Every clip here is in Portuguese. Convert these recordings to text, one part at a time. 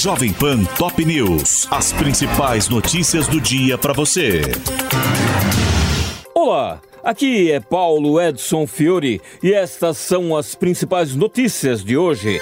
Jovem Pan Top News. As principais notícias do dia para você. Olá, aqui é Paulo Edson Fiore e estas são as principais notícias de hoje.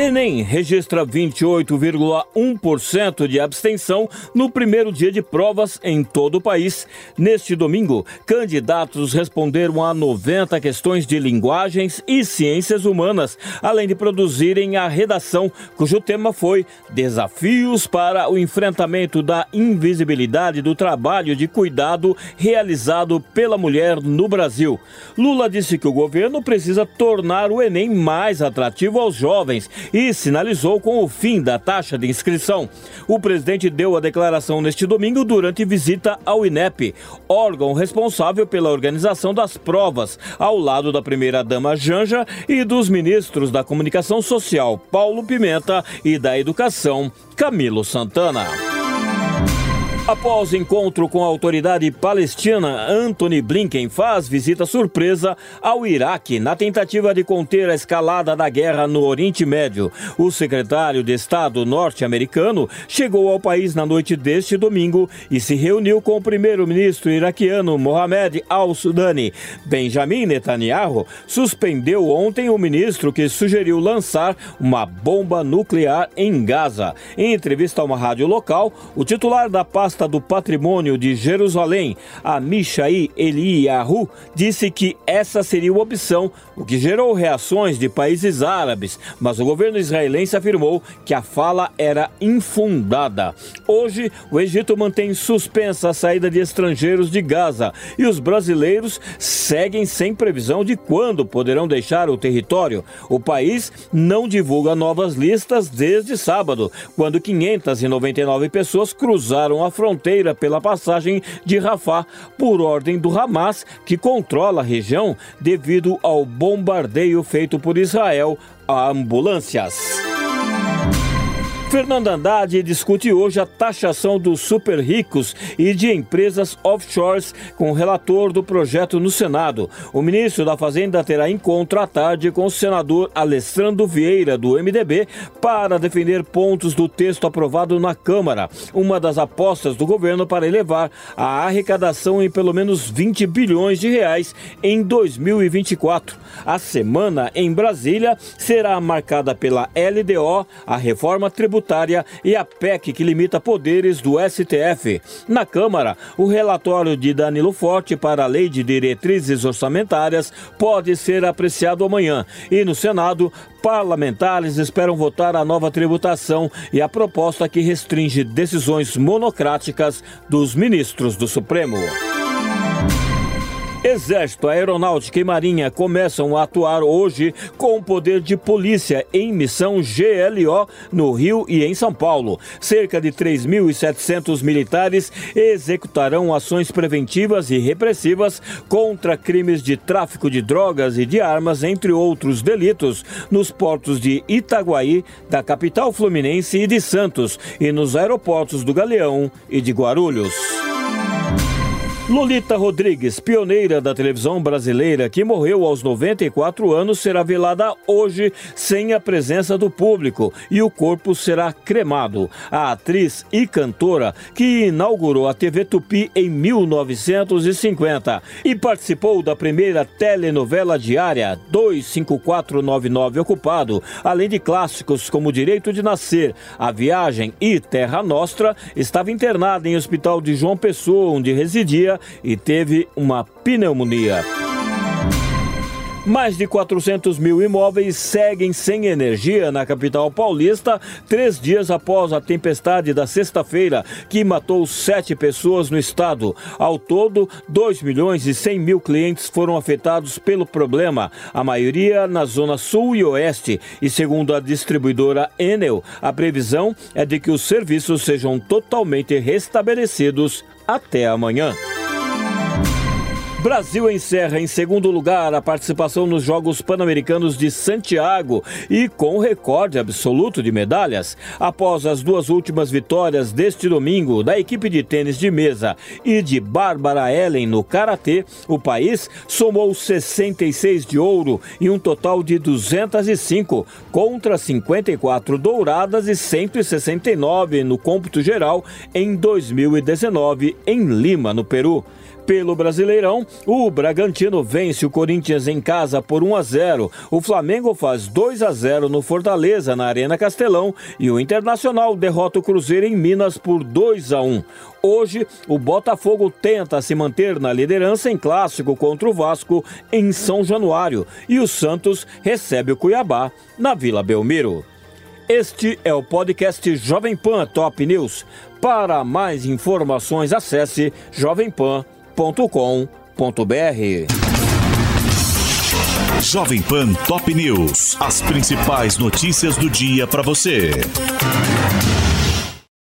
Enem registra 28,1% de abstenção no primeiro dia de provas em todo o país. Neste domingo, candidatos responderam a 90 questões de linguagens e ciências humanas, além de produzirem a redação, cujo tema foi Desafios para o enfrentamento da invisibilidade do trabalho de cuidado realizado pela mulher no Brasil. Lula disse que o governo precisa tornar o Enem mais atrativo aos jovens e sinalizou com o fim da taxa de inscrição. O presidente deu a declaração neste domingo durante visita ao INEP, órgão responsável pela organização das provas, ao lado da primeira-dama Janja e dos ministros da Comunicação Social, Paulo Pimenta, e da Educação, Camilo Santana. Após encontro com a autoridade palestina, Anthony Blinken faz visita surpresa ao Iraque na tentativa de conter a escalada da guerra no Oriente Médio. O secretário de Estado norte-americano chegou ao país na noite deste domingo e se reuniu com o primeiro-ministro iraquiano Mohamed al-Sudani. Benjamin Netanyahu suspendeu ontem o ministro que sugeriu lançar uma bomba nuclear em Gaza. Em entrevista a uma rádio local, o titular da pasta do Patrimônio de Jerusalém, a Mishai Eliyahu, disse que essa seria uma opção, o que gerou reações de países árabes, mas o governo israelense afirmou que a fala era infundada. Hoje, o Egito mantém suspensa a saída de estrangeiros de Gaza e os brasileiros seguem sem previsão de quando poderão deixar o território. O país não divulga novas listas desde sábado, quando 599 pessoas cruzaram a fronteira fronteira pela passagem de Rafah por ordem do Hamas, que controla a região devido ao bombardeio feito por Israel a ambulâncias. Fernando Haddad discute hoje a taxação dos super ricos e de empresas offshores com o relator do projeto no Senado. O ministro da Fazenda terá encontro à tarde com o senador Alessandro Vieira, do MDB, para defender pontos do texto aprovado na Câmara. Uma das apostas do governo para elevar a arrecadação em pelo menos 20 bilhões de reais em 2024. A semana em Brasília será marcada pela LDO, a reforma tributária tributária e a PEC que limita poderes do STF. Na Câmara, o relatório de Danilo Forte para a Lei de Diretrizes Orçamentárias pode ser apreciado amanhã. E no Senado, parlamentares esperam votar a nova tributação e a proposta que restringe decisões monocráticas dos ministros do Supremo. Exército, Aeronáutica e Marinha começam a atuar hoje com o poder de polícia em missão GLO no Rio e em São Paulo. Cerca de 3.700 militares executarão ações preventivas e repressivas contra crimes de tráfico de drogas e de armas, entre outros delitos, nos portos de Itaguaí, da capital fluminense e de Santos, e nos aeroportos do Galeão e de Guarulhos. Lolita Rodrigues, pioneira da televisão brasileira, que morreu aos 94 anos, será velada hoje sem a presença do público e o corpo será cremado. A atriz e cantora que inaugurou a TV Tupi em 1950 e participou da primeira telenovela diária 25499 Ocupado, além de clássicos como Direito de Nascer, A Viagem e Terra Nostra, estava internada em hospital de João Pessoa, onde residia e teve uma pneumonia. Mais de 400 mil imóveis seguem sem energia na capital paulista, três dias após a tempestade da sexta-feira, que matou sete pessoas no estado. Ao todo, 2 milhões e 100 mil clientes foram afetados pelo problema, a maioria na zona sul e oeste. E segundo a distribuidora Enel, a previsão é de que os serviços sejam totalmente restabelecidos até amanhã. Brasil encerra em segundo lugar a participação nos Jogos Pan-Americanos de Santiago e com recorde absoluto de medalhas. Após as duas últimas vitórias deste domingo da equipe de tênis de mesa e de Bárbara Ellen no karatê, o país somou 66 de ouro e um total de 205 contra 54 douradas e 169 no cômputo geral em 2019 em Lima, no Peru. Pelo Brasileirão, o Bragantino vence o Corinthians em casa por 1 a 0. O Flamengo faz 2 a 0 no Fortaleza, na Arena Castelão, e o Internacional derrota o Cruzeiro em Minas por 2 a 1. Hoje, o Botafogo tenta se manter na liderança em clássico contra o Vasco em São Januário e o Santos recebe o Cuiabá na Vila Belmiro. Este é o podcast Jovem Pan Top News. Para mais informações, acesse jovempan.com jovempan.com.br. Jovem Pan Top News. As principais notícias do dia para você.